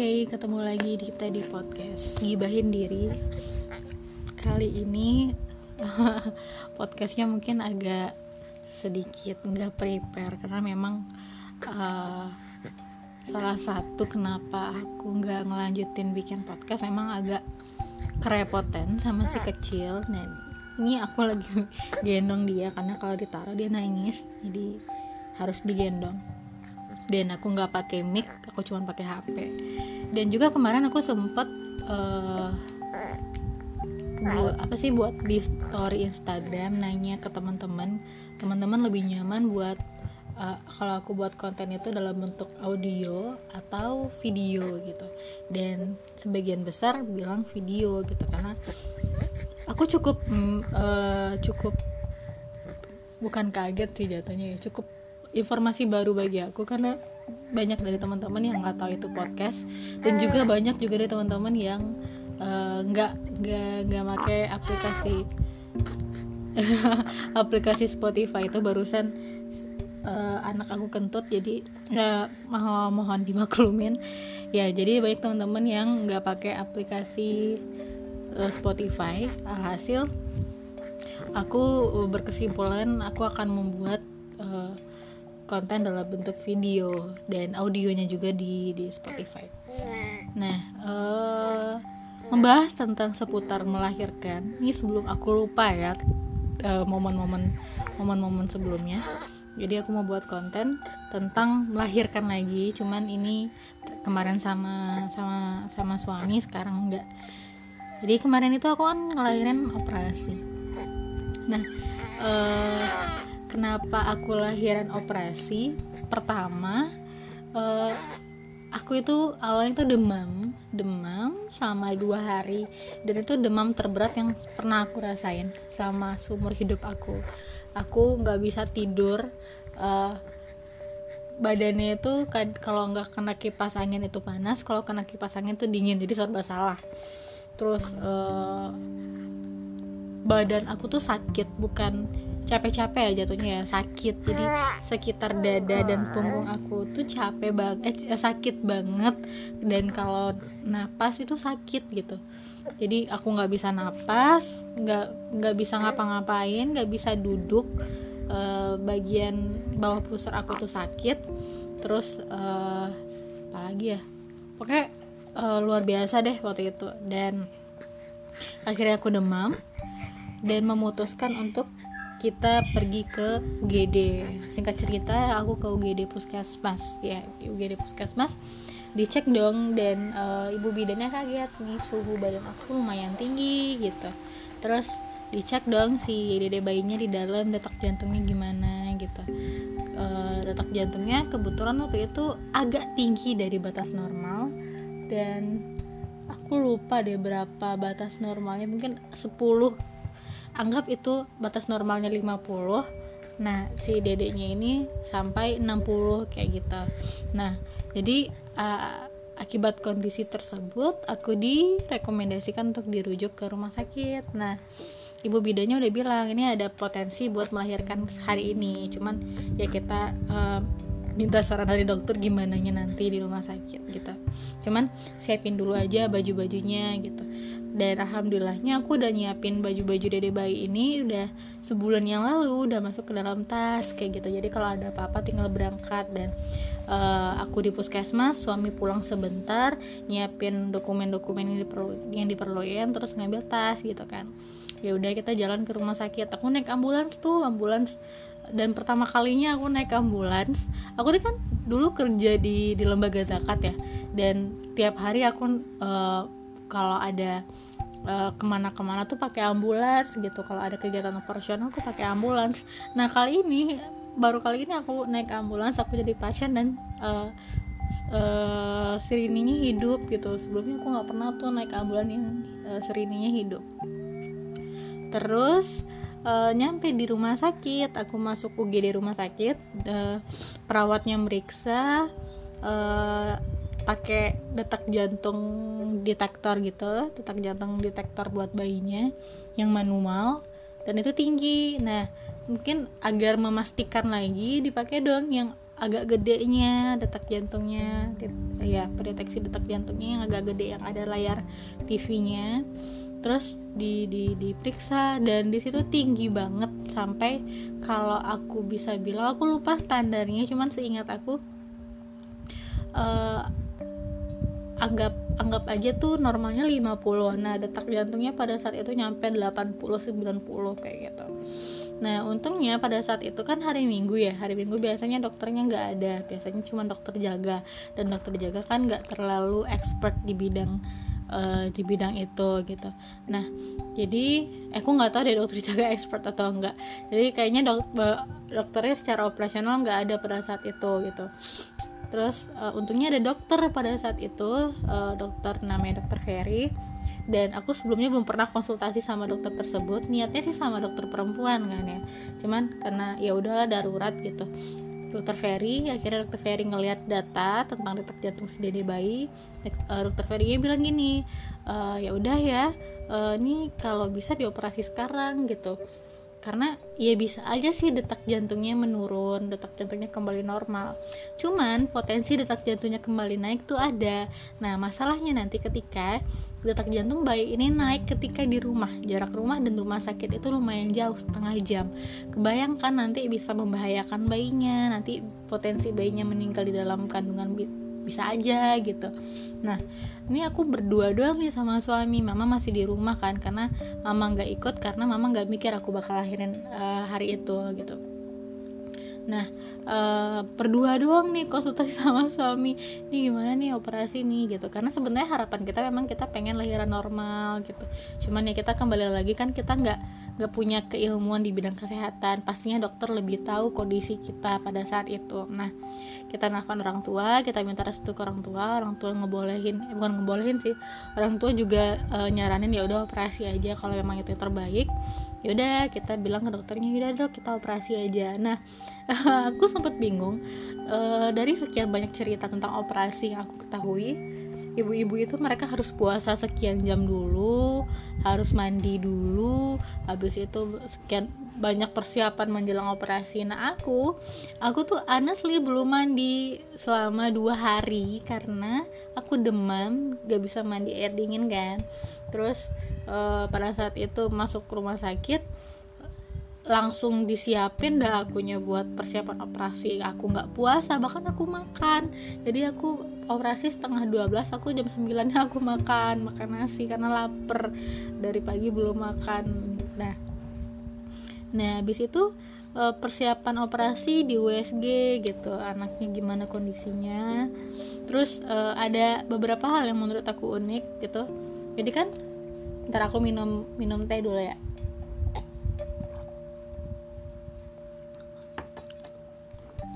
Oke, ketemu lagi di kita di podcast Gibahin Diri. Kali ini podcastnya mungkin agak sedikit nggak prepare Karena memang uh, salah satu kenapa aku nggak ngelanjutin bikin podcast Memang agak kerepotan sama si kecil. Dan ini aku lagi gendong dia karena kalau ditaruh dia nangis Jadi harus digendong. Dan aku nggak pakai mic aku cuma pakai HP dan juga kemarin aku sempet uh, buat apa sih buat di story Instagram nanya ke teman-teman. Teman-teman lebih nyaman buat uh, kalau aku buat konten itu dalam bentuk audio atau video gitu. Dan sebagian besar bilang video gitu karena aku cukup uh, cukup bukan kaget sih jatuhnya ya cukup informasi baru bagi aku karena banyak dari teman-teman yang nggak tahu itu podcast. Dan juga banyak juga dari teman-teman yang eh, nggak uh, nggak nggak pakai aplikasi. Aplikasi Spotify itu barusan uh, anak aku kentut jadi uh, mohon mohon dimaklumin. Ya jadi banyak teman-teman yang nggak pakai aplikasi uh, Spotify. Alhasil aku berkesimpulan aku akan membuat uh, konten dalam bentuk video dan audionya juga di di Spotify. Nah, uh, membahas tentang seputar melahirkan. Ini sebelum aku lupa ya uh, momen-momen momen-momen sebelumnya. Jadi aku mau buat konten tentang melahirkan lagi. Cuman ini kemarin sama sama sama suami, sekarang enggak. Jadi kemarin itu aku kan ngelahirin operasi. Nah, uh, kenapa aku lahiran operasi? Pertama uh, aku itu awalnya itu demam demam selama dua hari. Dan itu demam terberat yang pernah aku rasain selama seumur hidup aku. Aku nggak bisa tidur uh, badannya itu kalau nggak kena kipas angin itu panas kalau kena kipas angin itu dingin jadi serba salah. Terus uh, badan aku tuh sakit bukan capek-capek ya jatuhnya ya sakit. Jadi sekitar dada dan punggung aku tuh capek banget eh, sakit banget. Dan kalau napas itu sakit gitu. Jadi aku nggak bisa napas nggak nggak bisa ngapa-ngapain nggak bisa duduk. E, bagian bawah pusar aku tuh sakit. Terus e, apalagi ya? Pokoknya e, luar biasa deh waktu itu. Dan akhirnya aku demam dan memutuskan untuk kita pergi ke UGD singkat cerita aku ke UGD Puskesmas. Ya UGD Puskesmas. Dicek dong dan uh, ibu bidannya kaget nih suhu badan aku lumayan tinggi gitu. Terus dicek dong si dede bayinya di dalam detak jantungnya gimana gitu. Uh, detak jantungnya kebetulan waktu itu agak tinggi dari batas normal dan aku lupa deh berapa batas normalnya. Mungkin 10 anggap itu batas normalnya 50 nah si dedeknya ini sampai 60 kayak gitu. Nah jadi uh, akibat kondisi tersebut aku direkomendasikan untuk dirujuk ke rumah sakit. Nah ibu bidanya udah bilang ini ada potensi buat melahirkan hari ini. Cuman ya kita uh, minta saran dari dokter gimana nanti di rumah sakit gitu. Cuman siapin dulu aja baju bajunya gitu dan alhamdulillahnya aku udah nyiapin baju-baju dede bayi ini udah sebulan yang lalu udah masuk ke dalam tas kayak gitu. Jadi kalau ada apa-apa tinggal berangkat dan uh, aku di puskesmas suami pulang sebentar nyiapin dokumen-dokumen yang diperlu yang diperluin terus ngambil tas gitu kan. Ya udah kita jalan ke rumah sakit. Aku naik ambulans tuh ambulans. Dan pertama kalinya aku naik ambulans. Aku tuh kan dulu kerja di di lembaga zakat ya. Dan tiap hari aku uh, kalau ada uh, ke mana-kemana tuh pakai ambulans gitu. Kalau ada kegiatan operasional aku pakai ambulans. Nah kali ini baru kali ini aku naik ambulans aku jadi pasien dan uh, uh, sirininya hidup gitu. Sebelumnya aku nggak pernah tuh naik ambulans yang uh, sirininya hidup. Terus uh, nyampe di rumah sakit. Aku masuk UGD rumah sakit uh, perawatnya meriksa pakai detak jantung detektor gitu detak jantung detektor buat bayinya yang manual dan itu tinggi. Nah mungkin agar memastikan lagi dipakai dong yang agak gedenya detak jantungnya ya pendeteksi detak jantungnya yang agak gede yang ada layar TV-nya terus di, di diperiksa dan di situ tinggi banget sampai kalau aku bisa bilang aku lupa standarnya cuman seingat aku uh, anggap anggap aja tuh normalnya 50 nah detak jantungnya pada saat itu nyampe 80 90 kayak gitu. Nah untungnya pada saat itu kan hari Minggu ya. Hari Minggu biasanya dokternya nggak ada. Biasanya cuma dokter jaga. Dan dokter jaga kan nggak terlalu expert di bidang uh, di bidang itu gitu. Nah jadi eh, aku nggak tahu deh dokter jaga expert atau enggak jadi kayaknya dok dokternya secara operasional nggak ada pada saat itu gitu terus uh, untungnya ada dokter pada saat itu uh, dokter namanya dokter Ferry. Dan aku sebelumnya belum pernah konsultasi sama dokter tersebut. Niatnya sih sama dokter perempuan kan ya. Cuman karena ya udahlah darurat gitu. Dokter Ferry akhirnya dokter Ferry ngelihat data tentang detak jantung si dede bayi uh, dokter Ferry bilang gini uh, ya udah ya ini kalau bisa dioperasi sekarang gitu karena ya bisa aja sih detak jantungnya menurun, detak jantungnya kembali normal. Cuman potensi detak jantungnya kembali naik tuh ada. Nah, masalahnya nanti ketika detak jantung bayi ini naik ketika di rumah. Jarak rumah dan rumah sakit itu lumayan jauh, setengah jam. Kebayangkan nanti bisa membahayakan bayinya, nanti potensi bayinya meninggal di dalam kandungan bisa aja gitu. Nah ini aku berdua doang nih sama suami. Mama masih di rumah kan karena mama nggak ikut karena mama nggak mikir aku bakal lahirin uh, hari itu gitu nah uh, berdua doang nih konsultasi sama suami. Ini gimana nih operasi nih gitu. Karena sebenarnya harapan kita memang kita pengen lahiran normal gitu. Cuman ya kita kembali lagi kan kita nggak nggak punya keilmuan di bidang kesehatan. Pastinya dokter lebih tahu kondisi kita pada saat itu. Nah kita nelfon orang tua kita minta restu ke orang tua. Orang tua ngebolehin eh, bukan ngebolehin sih. Orang tua juga e, nyaranin ya udah operasi aja kalau memang itu yang terbaik ya udah kita bilang ke dokternya udah dok kita operasi aja. Nah aku sempat bingung e, dari sekian banyak cerita tentang operasi yang aku ketahui ibu-ibu itu mereka harus puasa sekian jam dulu harus mandi dulu habis itu sekian banyak persiapan menjelang operasi. Nah aku aku tuh honestly belum mandi selama dua hari karena aku demam gak bisa mandi air dingin kan. Terus uh, pada saat itu masuk rumah sakit langsung disiapin dah akunya buat persiapan operasi. Aku nggak puasa bahkan aku makan. Jadi aku operasi setengah 12 aku jam 9 aku makan. Makan nasi karena lapar. Dari pagi belum makan. Nah. Nah habis itu eh, persiapan operasi di USG gitu. Anaknya gimana kondisinya. Terus eh, ada beberapa hal yang menurut aku unik gitu. Jadi kan ntar aku minum minum teh dulu ya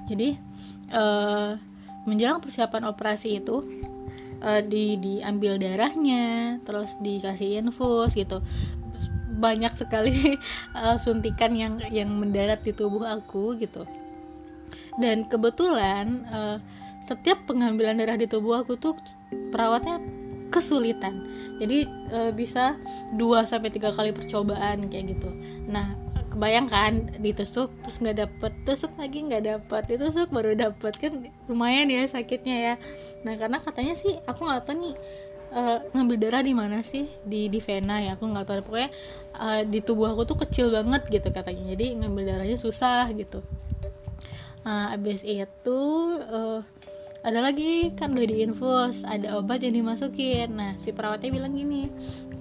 jadi uh, menjelang persiapan operasi itu uh, di diambil darahnya terus dikasih infus gitu. Banyak sekali uh, suntikan yang yang mendarat di tubuh aku gitu. Dan kebetulan uh, setiap pengambilan darah di tubuh aku tuh perawatnya kesulitan. Jadi e, bisa 2 sampai tiga kali percobaan kayak gitu. Nah kebayangkan ditusuk terus nggak dapet tusuk lagi nggak dapet ditusuk baru dapet kan lumayan ya sakitnya ya. Nah karena katanya sih aku nggak tahu nih uh, ngambil darah di mana sih? Di di vena ya aku nggak tahu. Pokoknya uh, di tubuh aku tuh kecil banget gitu katanya jadi ngambil darahnya susah gitu. Uh, abis itu uh, ada lagi kan udah diinfus ada obat yang dimasukin. Nah si perawatnya bilang gini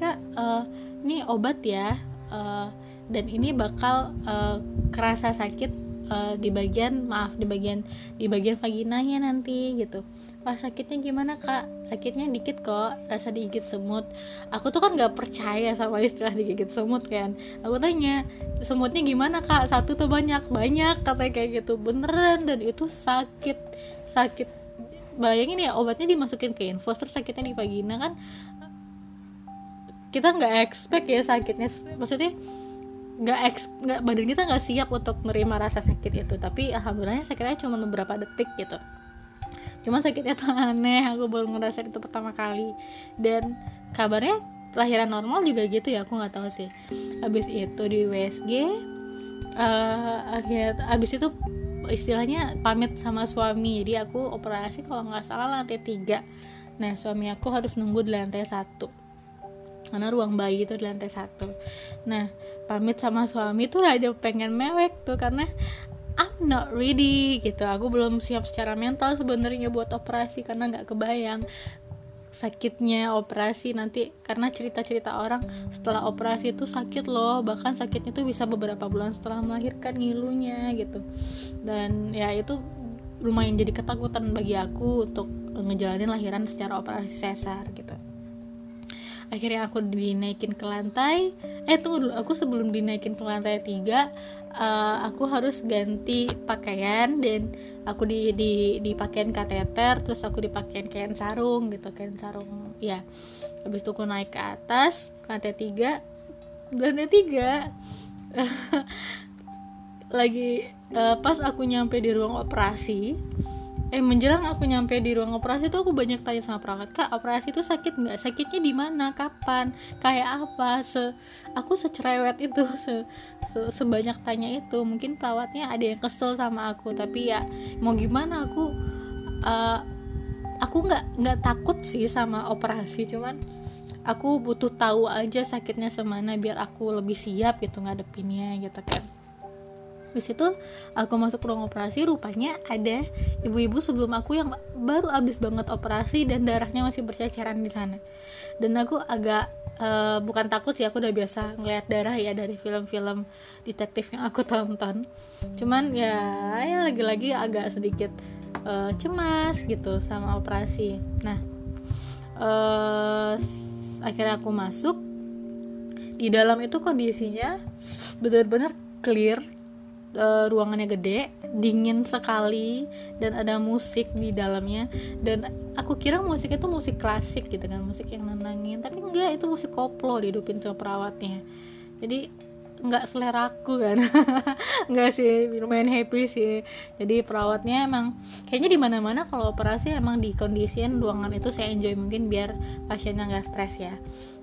kak uh, ini obat ya uh, dan ini bakal uh, kerasa sakit uh, di bagian maaf di bagian di bagian vaginanya nanti gitu. Wah sakitnya gimana kak? Sakitnya dikit kok rasa digigit semut. Aku tuh kan nggak percaya sama istilah digigit semut kan? Aku tanya semutnya gimana kak? Satu tuh banyak? Banyak katanya kayak gitu. Beneran dan itu sakit sakit. Bayangin ya obatnya dimasukin ke infus terus sakitnya di vagina kan? Kita nggak expect ya sakitnya. Maksudnya nggak nggak badan kita nggak siap untuk menerima rasa sakit itu. Tapi alhamdulillah sakitnya cuma beberapa detik gitu. Cuma sakitnya tuh aneh aku baru ngerasa itu pertama kali. Dan kabarnya lahiran normal juga gitu ya aku nggak tahu sih. Habis itu di WSG uh, eh, akhir habis itu istilahnya pamit sama suami. Jadi aku operasi kalau nggak salah lantai tiga. Nah suami aku harus nunggu di lantai satu karena ruang bayi itu di lantai satu. Nah pamit sama suami tuh ada pengen mewek tuh karena I'm not ready gitu. Aku belum siap secara mental sebenarnya buat operasi karena nggak kebayang sakitnya operasi nanti. Karena cerita-cerita orang setelah operasi itu sakit loh. Bahkan sakitnya tuh bisa beberapa bulan setelah melahirkan ngilunya gitu. Dan ya itu lumayan jadi ketakutan bagi aku untuk ngejalanin lahiran secara operasi sesar gitu akhirnya aku dinaikin ke lantai. Eh tunggu dulu. Aku sebelum dinaikin ke lantai tiga uh, aku harus ganti pakaian dan aku di di dipakein kateter terus aku dipakein kain sarung gitu kain sarung ya. Habis itu aku naik ke atas lantai tiga. Lantai tiga. Lagi uh, pas aku nyampe di ruang operasi eh menjelang aku nyampe di ruang operasi tuh aku banyak tanya sama perawat kak operasi itu sakit nggak? Sakitnya di mana? Kapan? Kayak apa? Se aku secerewet itu se, se sebanyak tanya itu. Mungkin perawatnya ada yang kesel sama aku tapi ya mau gimana aku uh, aku nggak nggak takut sih sama operasi. Cuman aku butuh tahu aja sakitnya semana biar aku lebih siap gitu ngadepinnya gitu kan di situ aku masuk ruang operasi rupanya ada ibu-ibu sebelum aku yang baru abis banget operasi dan darahnya masih berceceran di sana. Dan aku agak uh, bukan takut sih aku udah biasa ngeliat darah ya dari film-film detektif yang aku tonton. Cuman ya ya lagi-lagi agak sedikit uh, cemas gitu sama operasi. Nah uh, akhirnya aku masuk. Di dalam itu kondisinya benar-benar clear uh, ruangannya gede, dingin sekali dan ada musik di dalamnya. Dan aku kira musik itu musik klasik gitu kan, musik yang nenangin, tapi enggak itu musik koplo dihidupin sama perawatnya. Jadi nggak selera aku kan. Nggak sih lumayan happy sih. Jadi perawatnya emang kayaknya di mana mana kalau operasi emang dikondisiin ruangan itu saya enjoy mungkin biar pasiennya nggak stres ya.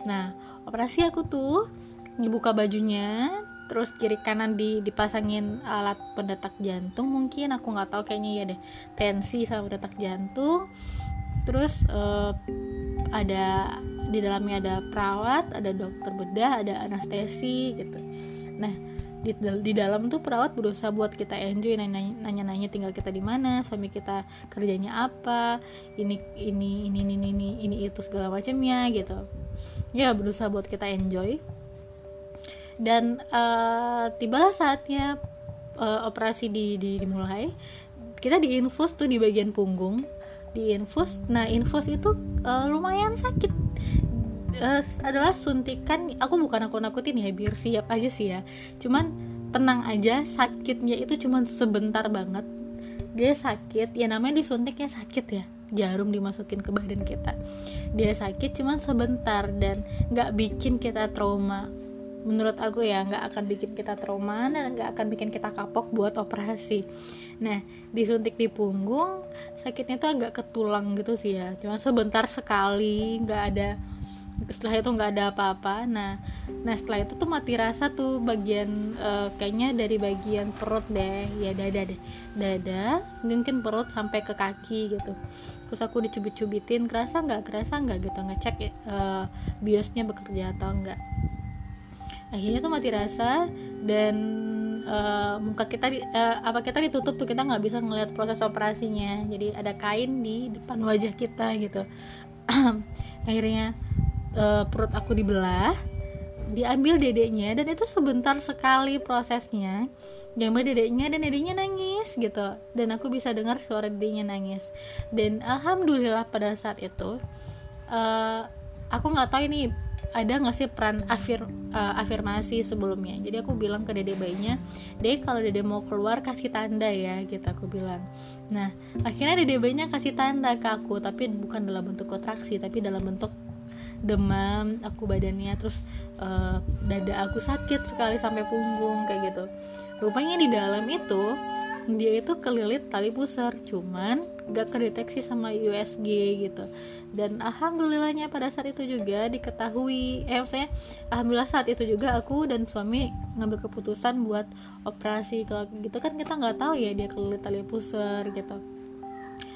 Nah operasi aku tuh dibuka bajunya terus kiri kanan di dipasangin alat pendetak jantung mungkin aku nggak tahu kayaknya ya deh. Tensi sama pendetak jantung. Terus uh, ada di dalamnya ada perawat ada dokter bedah ada anestesi gitu. Nah di, di dalam tuh perawat berusaha buat kita enjoy nanya-nanya tinggal kita di mana suami kita kerjanya apa ini ini ini ini ini ini itu segala macamnya gitu. Ya berusaha buat kita enjoy dan uh, tibalah saatnya uh, operasi di, di dimulai. Kita diinfus tuh di bagian punggung. Diinfus nah infus itu uh, lumayan sakit. Uh, adalah suntikan aku bukan aku nakutin ya biar siap aja sih ya. Cuman tenang aja sakitnya itu cuman sebentar banget. Dia sakit ya namanya disuntiknya sakit ya. Jarum dimasukin ke badan kita. Dia sakit cuman sebentar dan nggak bikin kita trauma menurut aku ya nggak akan bikin kita trauma dan nggak akan bikin kita kapok buat operasi. Nah disuntik di punggung sakitnya tuh agak ketulang gitu sih ya. Cuma sebentar sekali nggak ada setelah itu nggak ada apa-apa. Nah nah setelah itu tuh mati rasa tuh bagian uh, kayaknya dari bagian perut deh. Ya dada deh. Dada mungkin perut sampai ke kaki gitu. Terus aku dicubit-cubitin kerasa nggak kerasa nggak gitu. Ngecek uh, biosnya bekerja atau enggak akhirnya tuh mati rasa dan uh, muka kita di, uh, apa kita ditutup tuh kita nggak bisa ngelihat proses operasinya. Jadi ada kain di depan wajah kita gitu. Akhirnya uh, perut aku dibelah diambil dedeknya dan itu sebentar sekali prosesnya diambil dedeknya dan dedeknya nangis gitu. Dan aku bisa dengar suara dedeknya nangis. Dan alhamdulillah pada saat itu uh, aku nggak tahu ini ada nggak sih peran afir uh, afirmasi sebelumnya? Jadi aku bilang ke dede bayinya dede kalau dede mau keluar kasih tanda ya gitu aku bilang. Nah akhirnya dede bayinya kasih tanda ke aku tapi bukan dalam bentuk kontraksi tapi dalam bentuk demam aku badannya terus uh, dada aku sakit sekali sampai punggung kayak gitu. Rupanya di dalam itu dia itu kelilit tali pusar cuman gak kedeteksi sama USG gitu. Dan alhamdulillahnya pada saat itu juga diketahui eh maksudnya alhamdulillah saat itu juga aku dan suami ngambil keputusan buat operasi kalau gitu. Kan kita nggak tahu ya dia kelilit tali pusar gitu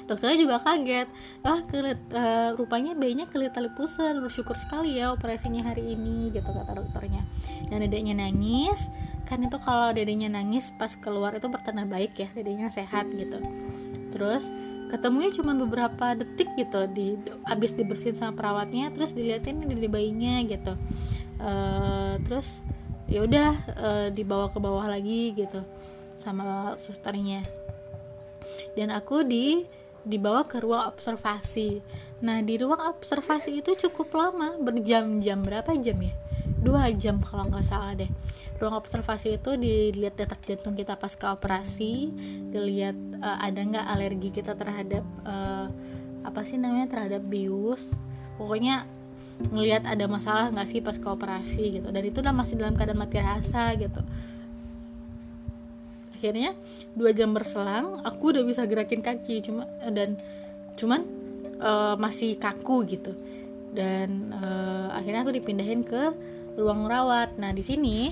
dokternya juga kaget. Ah kelit uh, rupanya bayinya kelit tali pusar. Bersyukur sekali ya operasinya hari ini gitu kata dokternya. Dan dedeknya nangis. Kan itu kalau dedeknya nangis pas keluar itu pertanda baik ya dedeknya sehat gitu. Terus ketemunya cuma beberapa detik gitu. Di abis dibersihin sama perawatnya terus diliatin di bayinya gitu. Uh, terus ya udah uh, dibawa ke bawah lagi gitu sama susternya. Dan aku di dibawa ke ruang observasi. Nah, di ruang observasi itu cukup lama, berjam-jam berapa jam ya? Dua jam kalau nggak salah deh. Ruang observasi itu dilihat detak jantung kita pas ke operasi, dilihat uh, ada nggak alergi kita terhadap uh, apa sih namanya terhadap bius. Pokoknya ngelihat ada masalah nggak sih pas ke operasi gitu. Dan itu masih dalam keadaan mati rasa gitu akhirnya dua jam berselang aku udah bisa gerakin kaki cuma dan cuman uh, masih kaku gitu. Dan uh, akhirnya aku dipindahin ke ruang rawat. Nah di sini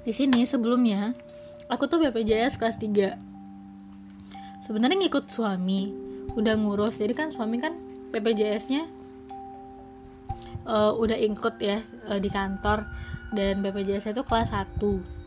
di sini sebelumnya aku tuh BPJS kelas 3 sebenarnya ngikut suami udah ngurus. Jadi kan suami kan BPJS-nya uh, udah ikut ya uh, di kantor dan BPJS itu kelas 1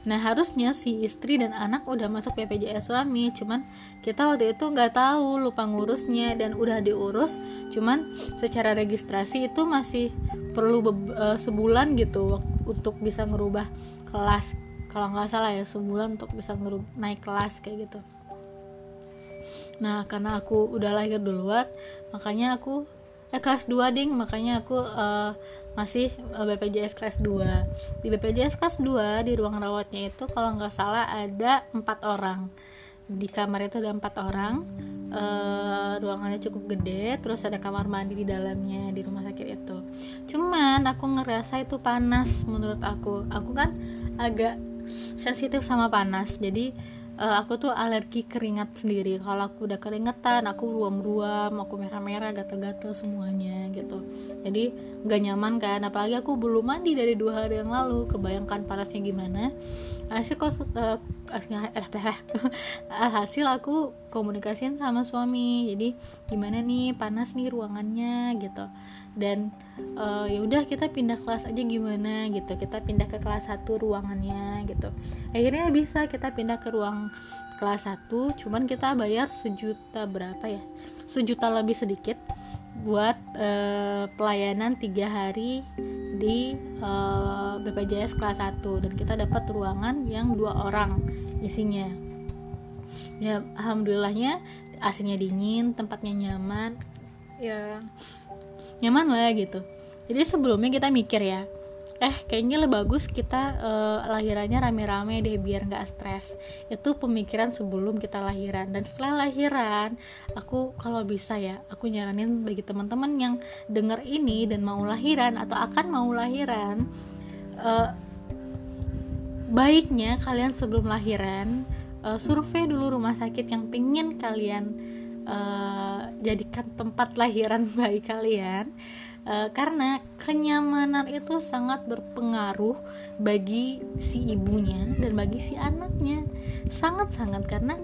Nah harusnya si istri dan anak udah masuk BPJS suami Cuman kita waktu itu nggak tahu lupa ngurusnya dan udah diurus Cuman secara registrasi itu masih perlu uh, sebulan gitu Untuk bisa ngerubah kelas. Kalau nggak salah ya sebulan untuk bisa naik kelas kayak gitu. Nah karena aku udah lahir duluan Makanya aku eh kelas 2 ding. Makanya aku uh, masih uh, eh, BPJS kelas 2 di BPJS kelas 2 di ruang rawatnya itu kalau nggak salah ada empat orang. Di kamar itu ada empat orang. Uh, ruangannya cukup gede terus ada kamar mandi di dalamnya di rumah sakit itu. Cuman aku ngerasa itu panas menurut aku. Aku kan agak sensitif sama panas jadi uh, aku tuh alergi keringat sendiri. Kalau aku udah keringetan aku ruam-ruam aku merah-merah gatel-gatel semuanya gitu. Jadi nggak nyaman kan? Apalagi aku belum mandi dari dua hari yang lalu. Kebayangkan panasnya gimana? Hasil kok uh, hasil aku komunikasiin sama suami. Jadi gimana nih? Panas nih ruangannya gitu. Dan uh, ya udah kita pindah kelas aja gimana gitu. Kita pindah ke kelas 1 ruangannya gitu. Akhirnya bisa kita pindah ke ruang kelas 1 cuman kita bayar sejuta berapa ya? Sejuta lebih sedikit buat uh, pelayanan tiga hari di uh, BPJS kelas 1 dan kita dapat ruangan yang dua orang isinya ya alhamdulillahnya AC-nya dingin tempatnya nyaman. Ya. Nyaman lah gitu. Jadi sebelumnya kita mikir ya eh kayaknya lebih bagus kita uh, lahirannya rame-rame deh biar nggak stres. Itu pemikiran sebelum kita lahiran. Dan setelah lahiran aku kalau bisa ya aku nyaranin bagi teman-teman yang denger ini dan mau lahiran atau akan mau lahiran uh, baiknya kalian sebelum lahiran uh, survei dulu rumah sakit yang pengen kalian uh, jadikan tempat lahiran bayi kalian. Uh, karena kenyamanan itu sangat berpengaruh bagi si ibunya dan bagi si anaknya. Sangat-sangat karena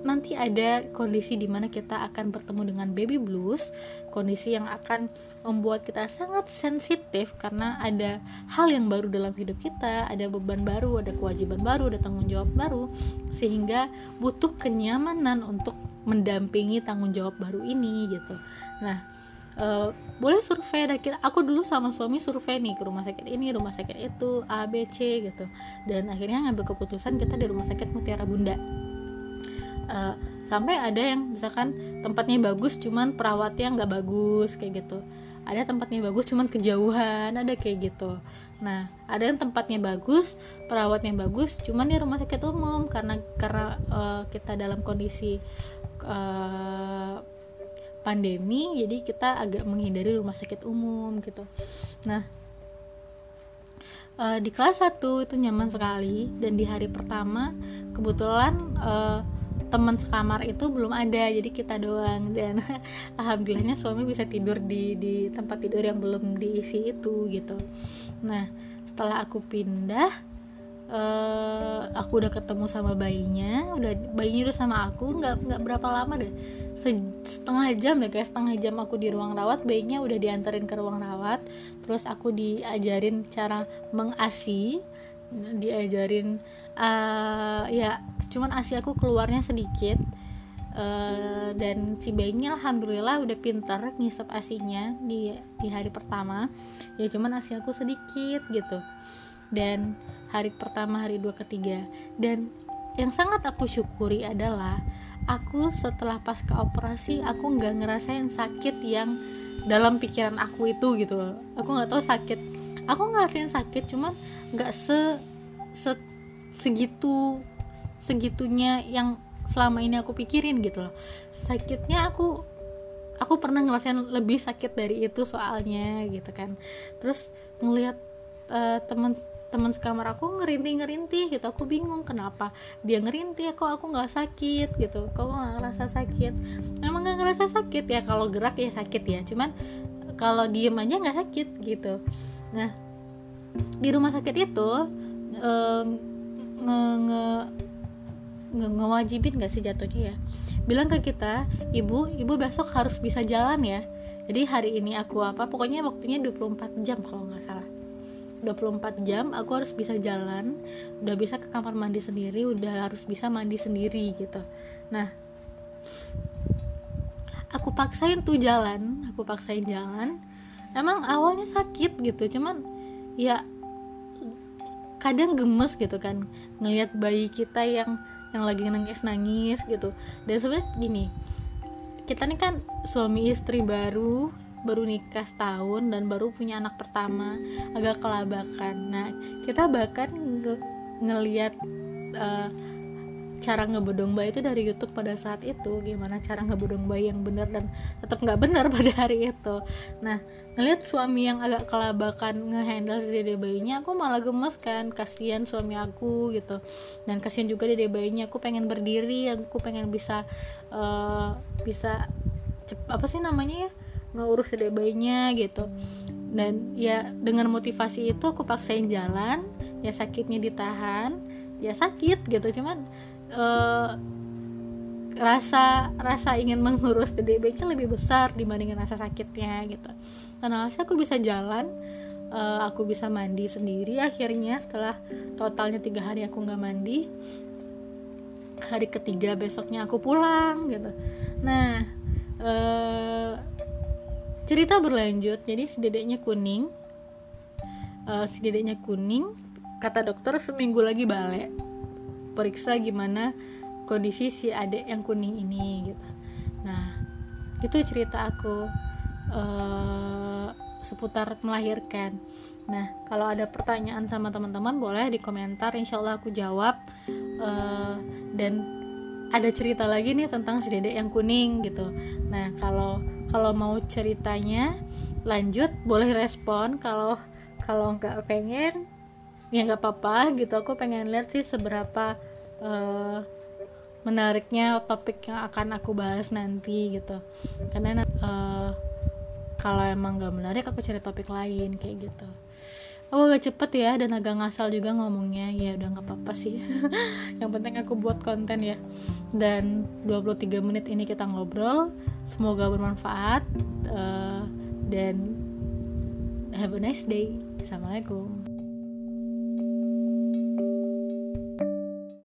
nanti ada kondisi di mana kita akan bertemu dengan baby blues, kondisi yang akan membuat kita sangat sensitif karena ada hal yang baru dalam hidup kita, ada beban baru, ada kewajiban baru, ada tanggung jawab baru, sehingga butuh kenyamanan untuk mendampingi tanggung jawab baru ini gitu. Nah, uh, boleh survei dan kita aku dulu sama suami survei nih ke rumah sakit ini rumah sakit itu A B C gitu dan akhirnya ngambil keputusan kita di rumah sakit Mutiara Bunda uh, sampai ada yang misalkan tempatnya bagus cuman perawatnya nggak bagus kayak gitu. Ada tempatnya bagus cuman kejauhan ada kayak gitu. Nah ada yang tempatnya bagus perawatnya bagus cuman di rumah sakit umum karena karena uh, kita dalam kondisi uh, pandemi jadi kita agak menghindari rumah sakit umum gitu. Nah di kelas 1 itu nyaman sekali dan di hari pertama kebetulan uh, teman sekamar itu belum ada jadi kita doang. Dan alhamdulillahnya suami bisa tidur di di tempat tidur yang belum diisi itu gitu. Nah setelah aku pindah uh, aku udah ketemu sama bayinya udah bayinya udah sama aku nggak nggak berapa lama deh. Setengah jam deh kayak setengah jam aku di ruang rawat bayinya udah diantarin ke ruang rawat. Terus aku diajarin cara mengasi diajarin uh, ya cuman asi aku keluarnya sedikit uh, dan si bayinya alhamdulillah udah pintar ngisep asinya di di hari pertama. Ya cuman asi aku sedikit gitu. Dan hari pertama hari dua ketiga. Dan yang sangat aku syukuri adalah aku setelah pasca operasi aku nggak ngerasain sakit yang dalam pikiran aku itu gitu. Aku nggak tahu sakit aku ngerasain sakit cuman nggak se, se segitu segitunya yang selama ini aku pikirin gitu loh. Sakitnya aku aku pernah ngerasain lebih sakit dari itu soalnya gitu kan. Terus ngelihat uh, teman teman sekamar aku ngerintih ngerintih gitu. Aku bingung kenapa dia ngerintih kok aku nggak sakit gitu. Kok nggak ngerasa sakit? Emang nggak ngerasa sakit? Ya kalau gerak ya sakit ya. Cuman kalau diem aja nggak sakit gitu nah di rumah sakit itu uh, nge, nge, nge ngewajibin gak sih jatuhnya ya? Bilang ke kita ibu ibu besok harus bisa jalan ya. Jadi hari ini aku apa pokoknya waktunya 24 jam kalau nggak salah. 24 jam aku harus bisa jalan udah bisa ke kamar mandi sendiri udah harus bisa mandi sendiri gitu. Nah aku paksain tuh jalan aku paksain jalan emang awalnya sakit gitu cuman ya kadang gemes gitu kan ngelihat bayi kita yang yang lagi nangis nangis gitu. Dan sebenarnya gini kita nih kan suami istri baru baru nikah setahun dan baru punya anak pertama agak kelabakan. Nah kita bahkan nge ngelihat uh, cara ngebodong bayi itu dari YouTube pada saat itu. Gimana cara ngebodong bayi yang benar dan tetap nggak benar pada hari itu. Nah ngeliat suami yang agak kelabakan ngehandle si dede bayinya aku malah gemes kan. Kasihan suami aku gitu. Dan kasihan juga dede bayinya. Aku pengen berdiri aku pengen bisa uh, bisa apa sih namanya ya? Ngurus dede bayinya gitu. Dan ya dengan motivasi itu aku paksain jalan. Ya sakitnya ditahan ya sakit gitu cuman uh, rasa rasa ingin mengurus TDB-nya lebih besar dibandingin rasa sakitnya gitu. Karena hasilnya aku bisa jalan uh, aku bisa mandi sendiri akhirnya setelah totalnya tiga hari aku nggak mandi hari ketiga besoknya aku pulang gitu. Nah uh, cerita berlanjut. Jadi si dedeknya kuning uh, si dedeknya kuning kata dokter seminggu lagi balik. Periksa gimana kondisi si adik yang kuning ini gitu. Nah itu cerita aku uh, seputar melahirkan. Nah kalau ada pertanyaan sama teman-teman boleh di komentar. Insya Allah aku jawab. Uh, dan ada cerita lagi nih tentang si dedek yang kuning gitu. Nah kalau kalau mau ceritanya lanjut boleh respon. Kalau kalau nggak pengen ya nggak apa-apa gitu. Aku pengen lihat sih seberapa uh, menariknya topik yang akan aku bahas nanti gitu. Karena uh, kalau emang gak menarik aku cari topik lain kayak gitu. Aku agak cepet ya dan agak ngasal juga ngomongnya. Ya udah nggak apa-apa sih. Yang penting aku buat konten ya. Dan 23 menit ini kita ngobrol. Semoga bermanfaat uh, dan have a nice day. Assalamualaikum